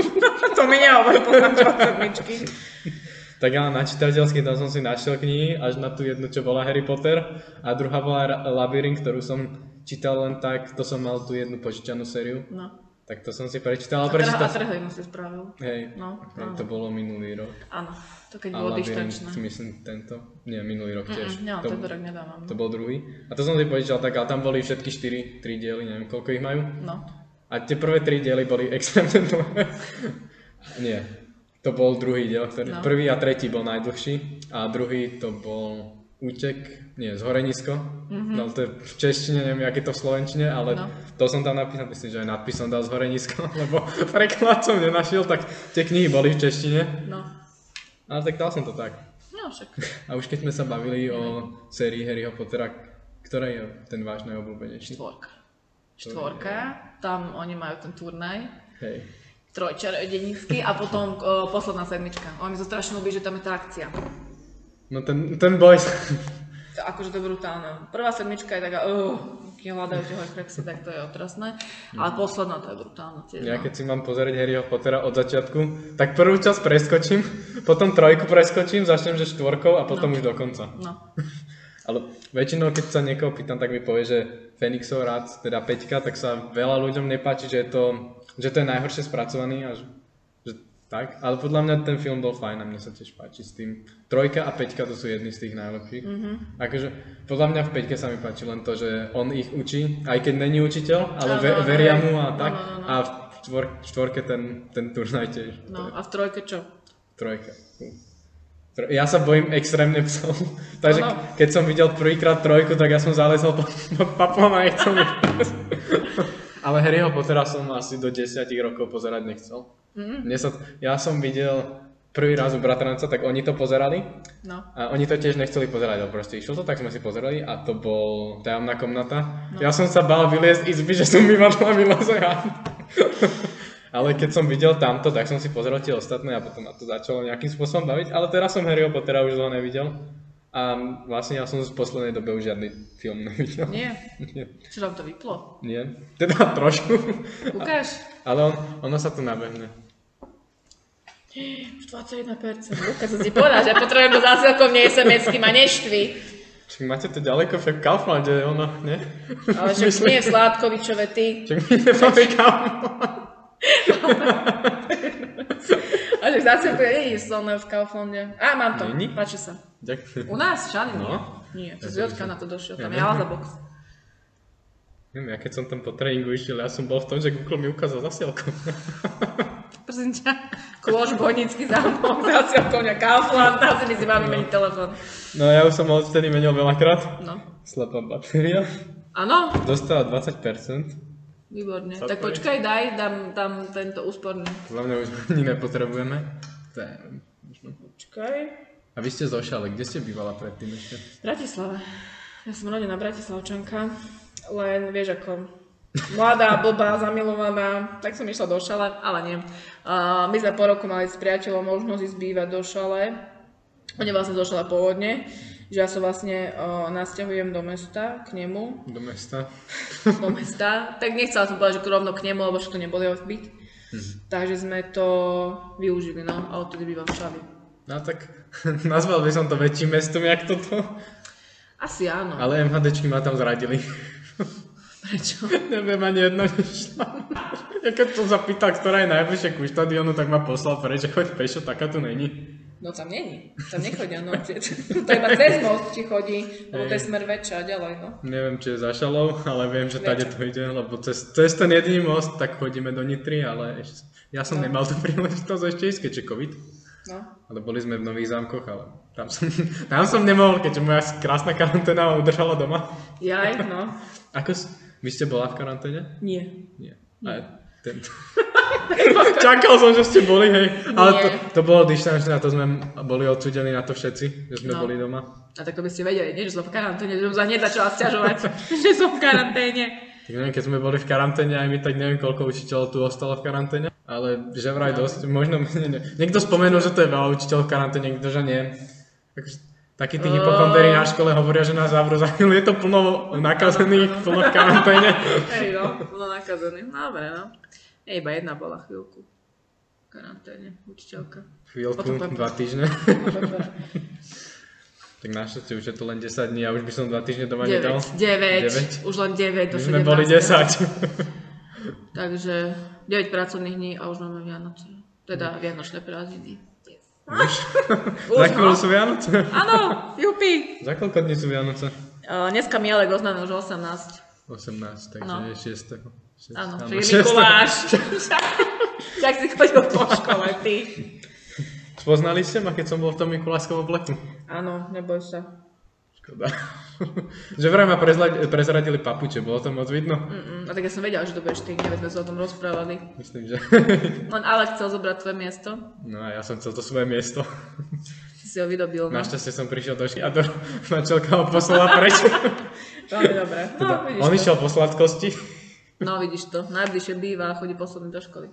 to mi pokračovať sedmičky.
Tak ale na čitateľský tam som si našiel knihy, až na tú jednu, čo bola Harry Potter a druhá bola Ra- Labyrint, ktorú som čítal len tak, to som mal tú jednu požičanú sériu,
No.
Tak to som si prečítal, ale
trh, a
prečítal...
trhlinu si spravil.
Hej,
No,
hej, to bolo minulý rok.
Áno, to keď bolo dištančné.
myslím tento, nie, minulý rok tiež.
Mm, ja,
to,
rok nedávam.
to bol druhý. A to som si požičal tak, ale tam boli všetky 4, 3 diely, neviem koľko ich majú.
No.
A tie prvé 3 diely boli extrémne dlhé. nie, to bol druhý diel, ktorý,
No.
prvý a tretí bol najdlhší a druhý to bol útek, nie, zhorenisko. Mm-hmm. No to je v češtine, neviem, je to v slovenčine, ale
No.
to som tam napísal, myslím, že aj nadpis som dal zhorenisko, lebo preklad som nenašiel, tak tie knihy boli v češtine.
No.
Ale tak dal som to tak.
No však.
A už keď sme sa bavili o sérii Harryho Pottera, ktorá je ten váš najobľúbenejší?
Štvorka. štvorka, tam oni majú ten turnaj,
Hej.
trojčarodenický a potom o, posledná sedmička. Oni mi to strašne ľúbi, že tam je tá akcia.
No ten, ten boj,
To, akože to brutálne. Prvá sedmička je taká, uh, keď hľadajú tie horcrexy, tak to je otrasné. Ale posledná to je brutálne tiež.
ja
no.
keď si mám pozrieť Harryho Pottera od začiatku, tak prvú časť preskočím, potom trojku preskočím, začnem že štvorkou a potom už do konca.
No.
Ale väčšinou, keď sa niekoho pýtam, tak mi povie, že Fenixov rád, teda Peťka, tak sa veľa ľuďom nepáči, že je to, že to je najhoršie spracovaný a tak. Ale podľa mňa ten film bol fajn a mne sa tiež páči s tým. Trojka a Peťka to sú jedni z tých najlepších. Mm-hmm. Akože, podľa mňa v Peťke sa mi páči len to, že on ich učí, aj keď není učiteľ, ale
Áno,
ve, veria mu a
No,
tak.
no, no, no.
A v čtvor, štvorke ten, ten turnaj tiež.
no a v trojke čo?
Trojka. Tro- Ja sa bojím extrémne psov. Takže
Áno.
keď som videl prvýkrát trojku, tak ja som zalezol pod, pod paplom a nechcel Ale Harryho Pottera som asi do 10 rokov pozerať nechcel. Mm. Mne sa, ja som videl prvý raz u bratranca, tak oni to pozerali
No.
a oni to tiež nechceli pozerať, ale proste išlo to, tak sme si pozerali a to bol tajomná komnata. No. Ja som sa bál vyliezť izby, že som mývadla vyleze ja. Ale keď som videl tamto, tak som si pozrel tie ostatné a potom ma to začalo nejakým spôsobom baviť. Ale teraz som Harryho Pottera už dlho nevidel. A vlastne ja som v poslednej dobe už žiadny film nevidel.
Nie.
Nie.
Čo tam to vyplo?
Nie. Teda trošku.
Ukáž.
Ale on, ono sa tu nabehne.
Už 21%. Luka, som si povedal, že potrebujem do zásielkovne SMS-ky, ma neštvi.
Čiže máte to ďaleko, v Kauflande, ono, nie?
Ale však
Myslím-
nie je Sládkovičové ty.
Však my nemáme Kaufland.
Že zásielkovne nie je solné v Kauflande. Á, mám to.
Není?
Páči sa.
Ďakujem.
U nás? Nie.
No.
Nie, to z Jotka na to došiel. Tam je
Ja
Alza box.
Neviem, ja keď som tam po tréningu išiel, ja som bol v tom, že Google mi ukázal zasielku.
Prosím ťa. Kôž, Bojnický zámok, zásielkovňa Kaufland, na si si mám vymeniť telefón.
No ja už som ho odtedy menil veľakrát.
No.
Slepá batéria.
Áno,
Dostala 20%.
Výborne. Tak počkaj, daj, dám tam tento úsporný.
Podľa mňa už ani nepotrebujeme. To je, možno.
Počkaj.
A vy ste zošali, kde ste bývala predtým ešte?
V Bratislave. Ja som rodená Bratislavčanka, len vieš ako, mladá, blbá, zamilovaná, tak som išla do šale, ale nie. Uh, my sme po roku mali s priateľom možnosť ísť bývať do šale. On je vlastne zo šale pôvodne, že ja sa vlastne uh, nasťahujem do mesta k nemu,
Do mesta.
do mesta. Tak nechcela som povedať, že rovno k nemu, lebo však to nebol jeho byt. Takže sme to využili, no, a odtedy bývam v šali.
No tak nazval by som to väčším mestom, jak toto.
Asi áno.
Ale MHDčky ma tam zradili.
Prečo?
Neviem, ani jedno nešla. Ja keď som zapýtal, ktorá je najbližšie ku štadionu, tak ma poslal preč, že choď pešo, taká tu není.
No tam není. Tam nechodia, no. To je iba cez most ti chodí, lebo to je smer väčšia a ďalej, no.
Neviem, či je za šalou, ale viem, že tade to ide, lebo cez, cez ten jediný most tak chodíme do Nitry, ale ešte, ja som
No.
nemal tú príležitosť ešte ísť, keďže COVID.
No.
Ale boli sme v Nových zámkoch, ale tam som, tam som nemohol, keďže moja krásna karanténa ma udržala doma.
Jaj, no.
Ako, vy ste bola v karanténe?
Nie.
Nie. A ten... Čakal som, že ste boli, hej. Ale to, to bolo dištančné a to sme boli odsudení na to všetci, že sme
No.
boli doma.
A tak by ste vedeli, nie, že som v karanténe, že som sa hneď začala sťažovať, že som v karanténe.
Tak neviem, keď sme boli v karanténe aj my, tak neviem, koľko učiteľov tu ostalo v karanténe. Ale že vraj dosť, možno, nie, nie. niekto spomenul, že to je veľa učiteľov v karanténe, niekto, že nie. Takže, takí tí hypochonderi na škole hovoria, že nás zavrú za chvíľu, je to plno nakazených, plno v karanténe.
Hej, no, bolo nakazený. No, dobre, no. Nie, iba jedna bola chvíľku. Karanténe, učiteľka.
Chvíľku, dva týždne. Tak našťastie už je to len 10 dní a už by som dva týždne doma nedal.
9, 9,
Deväť.
už len 9 do
My
17.
sme boli 10.
Takže 9 pracovných dní a už máme Vianoce. Teda Vianočné prázdniny.
Už?
Už,
Za chvíľu
no.
sú Vianoce.
Áno, jupi.
Za koľko dní sú Vianoce?
Uh, dneska mi Alek oznámil, že 18.
18, takže
No.
je 6.
Áno,
áno,
že je
šiesteho.
Mikuláš. Jak si chodil po škole, ty.
Spoznali ste ma, keď som bol v tom Mikulášskom obleku?
Áno, neboj sa.
Škoda. že vraj ma prezla- prezradili papuče, bolo to moc vidno?
Mm-mm. A tak ja som vedela, že to budeš ty, neviem, sme sa o tom rozprávali.
Myslím, že...
Len Alek chcel zobrať tvoje miesto.
no a ja som chcel to svoje miesto.
Si ho vydobil, no.
Našťastie som prišiel do a do načelka ho poslala preč.
Veľmi dobré. No,
Teda, on išiel po sladkosti
No vidíš to, najbližšie býva a chodí posledný do školy.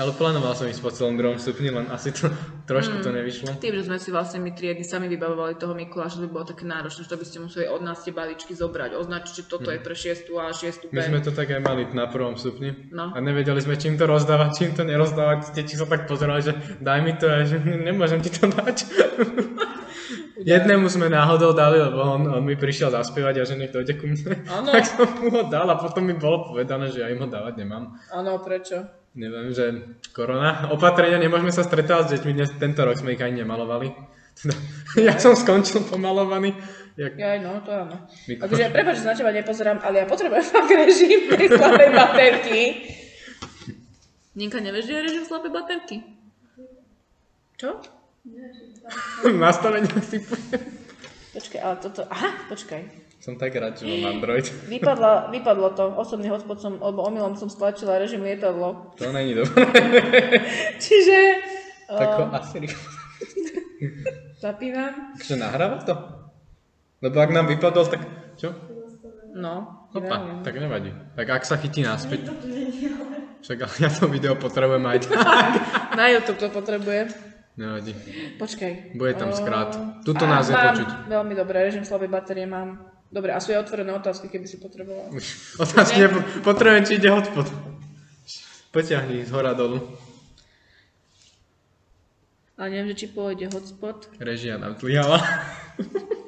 Ale plánoval som ísť po celom druhom stupni, len asi to trošku to nevyšlo.
Tým, že sme si vlastne my triedy sami vybavovali toho Mikuláša, to by bolo také náročné, že to by ste museli od nás tie balíčky zobrať, označiť, že toto je pre 6 a 6 B.
My sme to tak aj mali na prvom stupni.
No.
A nevedeli sme, čím to rozdávať, čím to nerozdávať. Deti sa tak pozerali, že daj mi to, a že nemôžem ti to dať. Jednému sme náhodou dali, lebo on, on mi prišiel zaspievať a že nech dojde ku mne.
Áno.
Tak som mu ho dal a potom mi bolo povedané, že ja im ho dávať nemám.
Áno, prečo?
Neviem, že korona. Opatrenia, nemôžeme sa stretávať s deťmi, dnes, tento rok sme ich ani nemalovali. Teda, ja som skončil pomalovaný. Jak...
Ja aj no, to áno.
Miko-
Takže prepáč, na teba nepozerám, ale ja potrebujem fakt režim pri slabej baterky. Ninka, nevieš, že je režim slabej baterky? Čo?
Nastavenia typu.
Počkaj, ale toto... Aha, počkaj.
Som tak rád, že mám Android.
Vypadla, vypadlo to. Osobný hotspot som, alebo omylom som stlačila režim lietadlo.
To není dobré.
Čiže...
Tak ho
Uh,
asi rýchlo.
zapínam.
Takže nahráva to? Lebo ak nám vypadol, tak... Čo?
No.
Hopa, tak nevadí. Tak ak sa chytí naspäť... Však ale ja to video potrebujem aj tak.
Na YouTube to potrebuje.
Nevadí.
Počkaj.
Bude tam
Uh,
skrát. Tuto
a
nás je počuť.
Veľmi dobré, režim slabej batérie mám. Dobre, a sú aj otvorené otázky, keby si potreboval.
Otázky nepo... Potrebujem, či ide hotspot. Poťahni z hora dolu.
Ale neviem, že či pôjde hotspot.
Režia nám tlihala.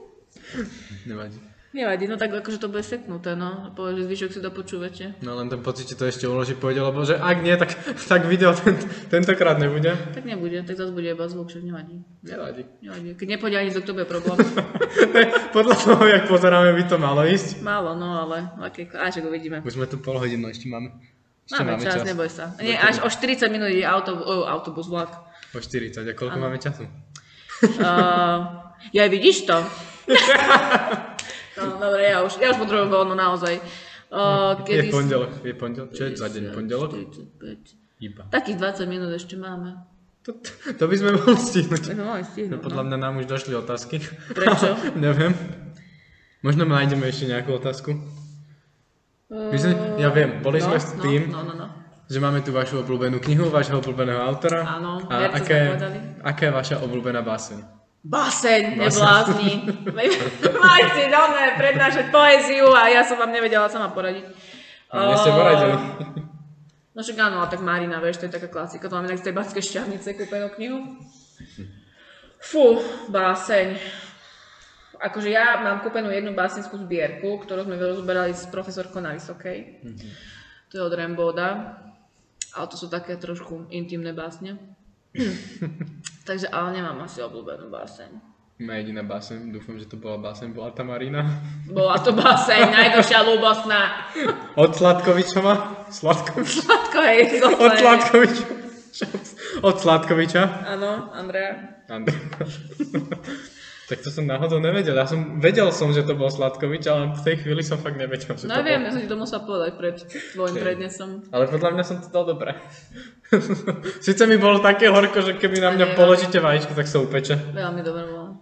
Nevadí.
Nevadí, no tak akože to bude seknuté, no. A povie, že zvyšok si dopočúvate.
No len ten pocit, že to ešte uloží pôjde, lebo že ak nie, tak, tak video ten, tentokrát nebude.
Tak nebude, tak zase bude iba zvuk, však nevadí.
Nevadí.
Nevadí. Keď nepôjde ani zvuk, to bude problém.
Podľa toho, jak pozeráme, by to malo ísť.
Málo, no ale, okay, až uvidíme.
Už sme tu pol hodinu, ešte máme. Ešte
Máme, čas, neboj sa. Nie, až o 40 minút je autobus, oh, autobus vlak.
Po 40, a koľko máme času?
Uh, ja vidíš to? no, dobre, ja už, ja už potrebujem voľno naozaj. Uh,
Je pondelok, je pondelok, čo je za deň pondelok?
45.
Iba.
Takých 20 minút ešte máme.
To, to by sme mohli stihnúť.
Tak mohli stihnúť,
Podľa
no.
mňa nám už došli otázky.
Prečo?
Neviem. Možno nájdeme ešte nejakú otázku. My sme, ja viem, boli sme s tým,
No, no, no, no.
že máme tu vašu obľúbenú knihu, vášho obľúbeného autora.
Áno,
A aké, aká je vaša obľúbená báseň?
Baseň, neblázni. Maj si dáme prednášať poéziu a ja som vám nevedela sama poradiť.
Mne ste poradili.
No však áno, tak Marina, vieš, to je taká klasika. To máme tak z tej Banskej šťavnice kúpenú knihu. Fú, báseň. Akože ja mám kúpenú jednu básnickú zbierku, ktorú sme rozberali s profesorkou na Vysokej. To je od Rambouda. Ale to sú také trošku intimné básne. Takže ale nemám asi obľúbenú báseň.
Moja jediná báseň, dúfam, že to bola báseň, bola tá Marina.
Bola to báseň, najdlhšia ľúbostná.
Od Sladkovičova? Sladkovič?
Sladko je
Od Sladkoviča. Od Sladkoviča.
Áno, Andrea.
Andrej. Tak to som náhodou nevedel. Ja som, vedel som, že to bol Sladkovič, ale v tej chvíli som fakt nevedel, že
No
to
viem,
bol.
ja som ti to musela povedať pred tvojim
Ok.
prednesom.
Ale podľa mňa som to dal dobre. Sice mi bolo také horko, že keby na mňa
Ale-
položíte vajíčko, tak sa upeče.
Veľmi dobre bolo.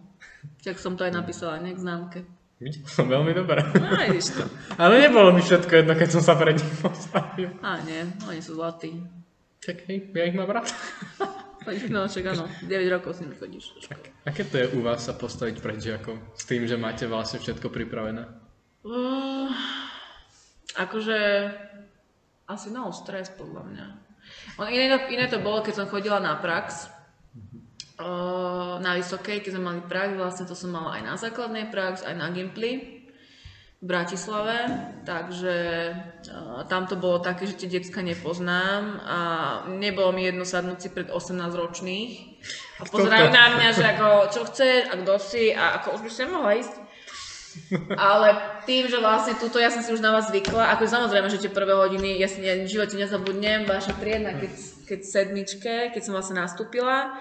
Tak som to aj napísala, nejak známke.
Videl som veľmi dobre.
No, to.
Ale nebolo mi všetko jedno, keď som sa pred nich postavil.
Á, nie, oni sú zlatí.
Čakaj, ja ich mám rád.
No, však áno, 9 rokov s nimi chodíš.
Aké to je u vás sa postaviť pred žiakov? S tým, že máte vlastne všetko pripravené?
Uh, akože asi no stres podľa mňa. On, iné, to, iné to bolo, keď som chodila na prax. Uh, na Vysokej, keď sme mali prax, vlastne to som mala aj na základnej prax, aj na Gimply v Bratislave, takže uh, tam to bolo také, že tie decka nepoznám a nebolo mi jedno sadnúť si pred 18 ročných a pozerajú na mňa, že ako, čo chceš a kto si a ako už by som mohla ísť. Ale tým, že vlastne túto ja som si už na vás zvykla, ako samozrejme, že tie prvé hodiny, ja si ne, v živote nezabudnem, vaša triedna, keď, keď sedmičke, keď som vlastne nastúpila,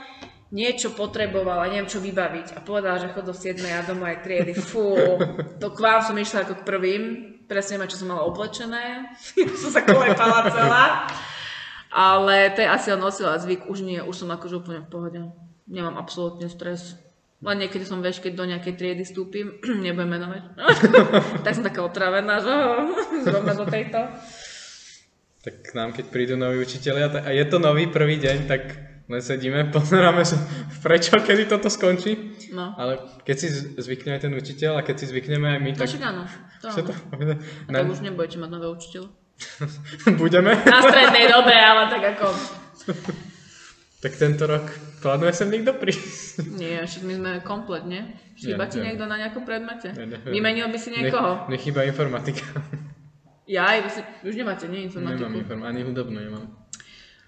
niečo potrebovala, neviem čo vybaviť. A povedala, že chod do 7 a do mojej triedy, fú, to k vám som išla ako k prvým, presne ma, čo som mala oblečené, som sa klepala celá, ale to je asi len nosila zvyk, už nie, už som akože úplne v pohode, nemám absolútne stres. Len niekedy som, vieš, keď do nejakej triedy vstúpim, nebudem menovať, tak som taká otravená, že zrovna do tejto.
tak k nám, keď prídu noví učiteľia, a je to nový prvý deň, tak len sedíme, pozeráme, že prečo, kedy toto skončí.
No.
Ale keď si zvykne aj ten učiteľ a keď si zvykneme aj my,
No
tak...
však áno. To
to
áno.
povede?
A tak už nebudete mať nové učiteľa.
Budeme?
Na strednej dobre, ale tak ako...
Tak tento rok plánuje sem niekto prísť.
Nie, však my sme komplet, nie? Chýba
Ja
ti
neviem.
niekto na nejakom predmete?
Ja neviem.
Vymenil by si niekoho?
Nech, nechýba informatika.
Ja, aj si, už nemáte, nie? Informatiku.
Nemám inform, ani hudobnú nemám.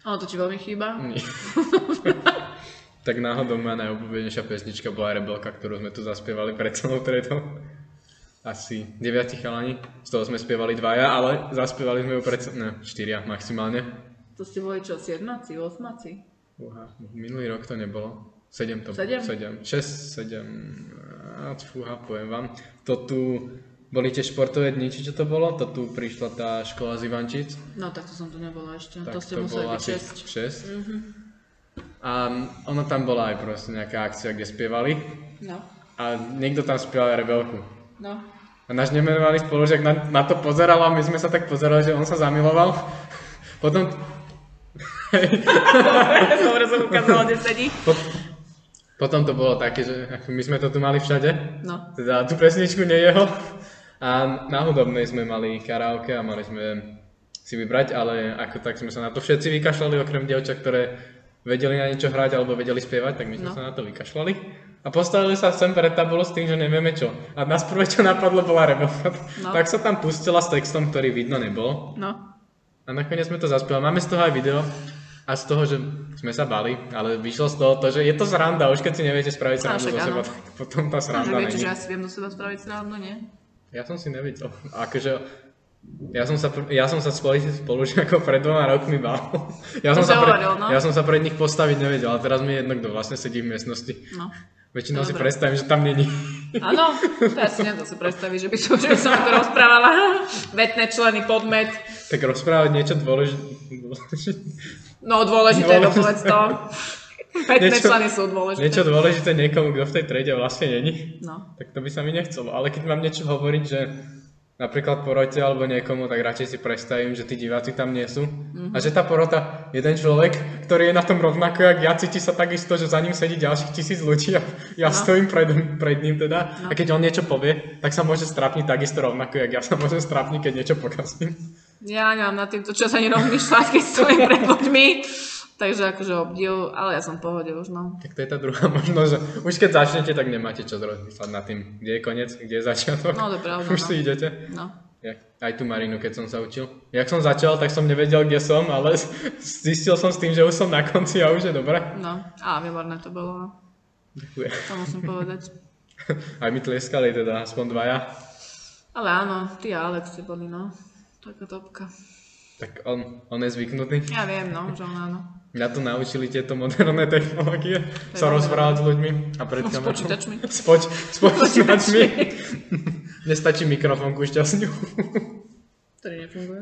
Ale to ti veľmi chýba.
Nie. tak náhodou moja najobľúbenejšia pesnička bola Rebelka, ktorú sme tu zaspievali pred celou tredou. Asi 9 chalani, z toho sme spievali dvaja, ale zaspievali sme ju pred... Ne, 4 maximálne.
To ste boli čo, siedmaci, osmaci?
Uha, minulý rok to nebolo. 7 to
Sedem?
7. 6, 7. A fúha, poviem vám. To tu boli tie športové dni, či čo to bolo? To tu prišla tá škola z Ivančic.
No tak to som tu nebola ešte.
Tak
to ste museli
bolo
byť
asi
6.
6. A ono tam bola aj proste nejaká akcia, kde spievali.
No.
A niekto tam spieval rebelku.
No.
A náš nemenovaný spolužiak na, na to pozeral a my sme sa tak pozerali, že on sa zamiloval. Potom,
Dobre som ukázala, kde sedí.
po, potom to bolo také, že my sme to tu mali všade.
No.
Teda tú pesničku, nie jeho. A na hudobnej sme mali karaoke a mali sme si vybrať, ale ako tak sme sa na to všetci vykašľali, okrem dievčat, ktoré vedeli na niečo hrať alebo vedeli spievať, tak my sme
No.
sa na to vykašľali. A postavili sa sem pred tabulu s tým, že nevieme čo. A nás prvé, čo napadlo, bola rebelka.
No.
Tak sa tam pustila s textom, ktorý vidno nebol.
No.
A nakoniec sme to zaspievali. Máme z toho aj video. A z toho, že sme sa bali, ale vyšlo z toho to, že je to sranda, už keď si neviete spraviť srandu
však
zo
áno.
seba, tak potom tá
Takže
sranda
viete,
není.
že ja si viem do seba spraviť srandu, nie?
Ja som si nevedel. Akože, ja som sa, ja som sa spolu, spolužiakov pred dvoma rokmi bál. Ja som,
To
sa pre,
hovoril, no.
ja som sa pred nich postaviť nevedel, ale teraz mi je jedno, kto vlastne sedí v miestnosti.
No.
Väčšinou si predstavím, že tam není.
Áno, teraz si nedá si predstaviť, že by som, že by som to rozprávala. Vetné členy, podmet.
Tak rozprávať niečo dôležité.
No dôležité,
No.
no. povedz to. Vetné
Niečo-
členy sú dôležité.
Niečo dôležité niekomu, kto v tej trede vlastne není.
No.
Tak to by sa mi nechcelo. Ale keď mám niečo hovoriť, že napríklad porote alebo niekomu, tak radšej si predstavím, že tí diváci tam nie sú.
Mhm.
A že tá porota, jeden človek, ktorý je na tom rovnako, jak ja, cíti sa takisto, že za ním sedí ďalších tisíc ľudí a ja
No.
stojím pred, pred ním teda. A keď on niečo povie, tak sa môže strapniť takisto rovnako, jak ja sa môžem strapniť, keď niečo pokazím.
Ja nemám na týmto čas ani rozmýšľať, keď stojím pred ľuďmi. Takže akože obdiv, ale ja som v pohode už, no.
Tak to je tá druhá možnosť, že už keď začnete, tak nemáte čo rozmýšľať nad tým, kde je koniec, kde je začiatok.
No, to je pravda,
Už
no.
si idete.
No.
Jak, aj tú Marinu, keď som sa učil. Jak som začal, tak som nevedel, kde som, ale zistil som s tým, že už som na konci a už je dobre.
No, a výborné to bolo,
Ďakujem.
to musím povedať.
Aj mi tlieskali teda, aspoň dvaja.
Ale áno, ty a Alex ste boli, no. Taká topka.
Tak on, on je zvyknutý.
Ja viem, no, že on áno.
Mňa tu naučili tieto moderné technológie, sa rozprávať s ľuďmi a pred
No, s počítačmi.
S, poč, s počítačmi. Nestačí mikrofón ku šťastňu.
Ktorý nefunguje.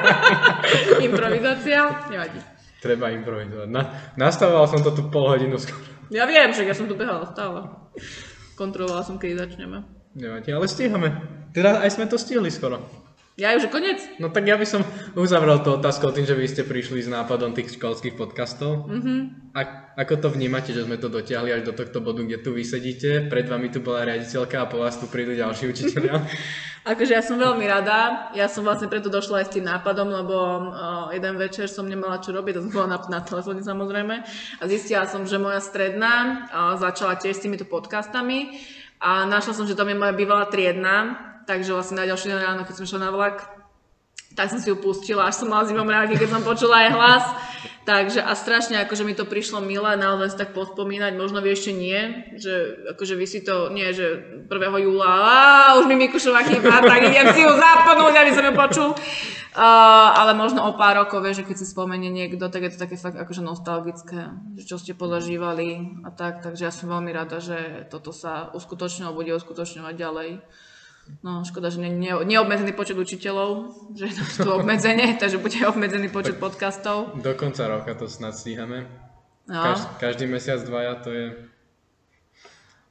Improvizácia? Nevadí.
Treba improvizovať. Na, nastavoval som to tu pol hodinu skoro.
Ja viem, však ja som tu behala stále. Kontrolovala som, kedy začneme.
Nevadí, ale stíhame. Teda aj sme to stihli skoro.
Ja už koniec?
No tak ja by som uzavrel tú otázku tým, že vy ste prišli s nápadom tých školských podcastov. Mm-hmm. A, ako to vnímate, že sme to dotiahli až do tohto bodu, kde tu vysedíte? Pred vami tu bola riaditeľka a po vás tu prídu ďalší učiteľia.
Akože ja som veľmi rada. Ja som vlastne preto došla aj s tým nápadom, lebo uh, jeden večer som nemala čo robiť, to som bola na, na telefóne samozrejme. A zistila som, že moja stredná uh, začala tiež s týmito podcastami. A našla som, že tam je moja bývalá triedna. Takže vlastne na ďalší deň ráno, keď som šla na vlak, tak som si ju pustila, až som mala zimom ráky, keď som počula aj hlas. Takže a strašne akože mi to prišlo milé, naozaj si tak pospomínať, možno vy ešte nie, že akože vy si to, nie, že 1. júla, á, už mi Mikušová chýba, tak idem si ju zapnúť, aby som ju počul. Uh, ale možno o pár rokov, vieš, že keď si spomenie niekto, tak je to také fakt akože nostalgické, že čo ste pozažívali a tak, takže ja som veľmi rada, že toto sa uskutočnilo, bude uskutočňovať ďalej. No, škoda, že nie, nie, neobmedzený počet učiteľov, že je to obmedzenie, takže bude obmedzený počet podcastov.
Do konca roka to snad stíhame.
No,
Kaž, každý mesiac dvaja to je...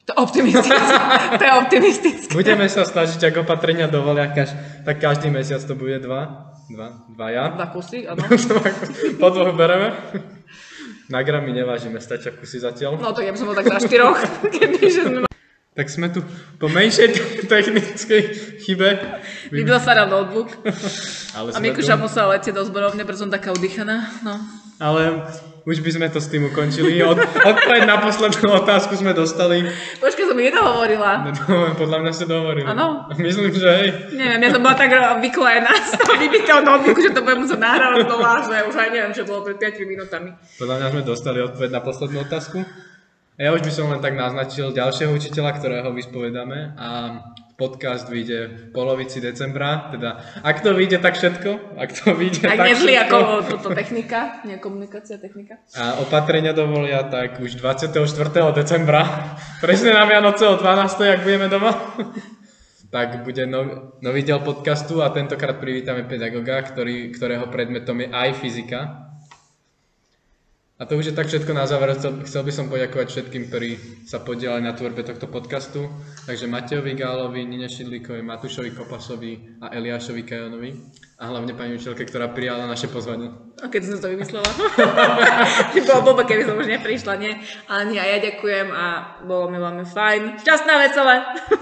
to To je optimistické. to je optimistické.
Budeme sa snažiť, ak opatrenia dovolia, kaž, tak každý mesiac to bude dva. Dva, dva ja.
Dva kusy, áno.
po dvoch bereme. Na gramy nevážime, stačia kusy zatiaľ.
No to ja by som bol tak za štyroch, kebyže sme
Tak sme tu po menšej technickej chybe.
Vybil sa na notebook.
Ale
A Mikuša
tu.
musela letieť do zborovne, preto som taká udýchaná. No.
Ale už by sme to s tým ukončili. Od, odpoveď na poslednú otázku sme dostali.
Počkaj, som mi nedohovorila.
No, podľa mňa sa dohovorili.
Áno.
Myslím, že hej.
Neviem, ja som bola tak vyklojená z toho vybitého notebooku, že to budem musieť nahrávať znova, že už aj neviem, čo bolo pred 5 minútami.
Podľa mňa sme dostali odpoveď na poslednú otázku. Ja už by som len tak naznačil ďalšieho učiteľa, ktorého vyspovedáme a podcast vyjde v polovici decembra, teda ak to vyjde tak všetko, ak to vyjde
Ak
tak všetko,
ako toto technika, nie komunikácia, technika.
a opatrenia dovolia, tak už 24. decembra, presne na Vianoce o 12. ak budeme doma, tak bude nov, nový diel podcastu a tentokrát privítame pedagoga, ktorý, ktorého predmetom je aj fyzika. A to už je tak všetko na záver. Chcel, by som poďakovať všetkým, ktorí sa podielali na tvorbe tohto podcastu. Takže Matejovi Gálovi, Nine Šidlíkovi, Matúšovi Kopasovi a Eliášovi Kajonovi. A hlavne pani učiteľke, ktorá prijala naše pozvanie.
A keď som to vymyslela. By bolo blbo, keby som už neprišla, nie? Ale nie, a ja ďakujem a bolo mi veľmi fajn. Šťastná veselé!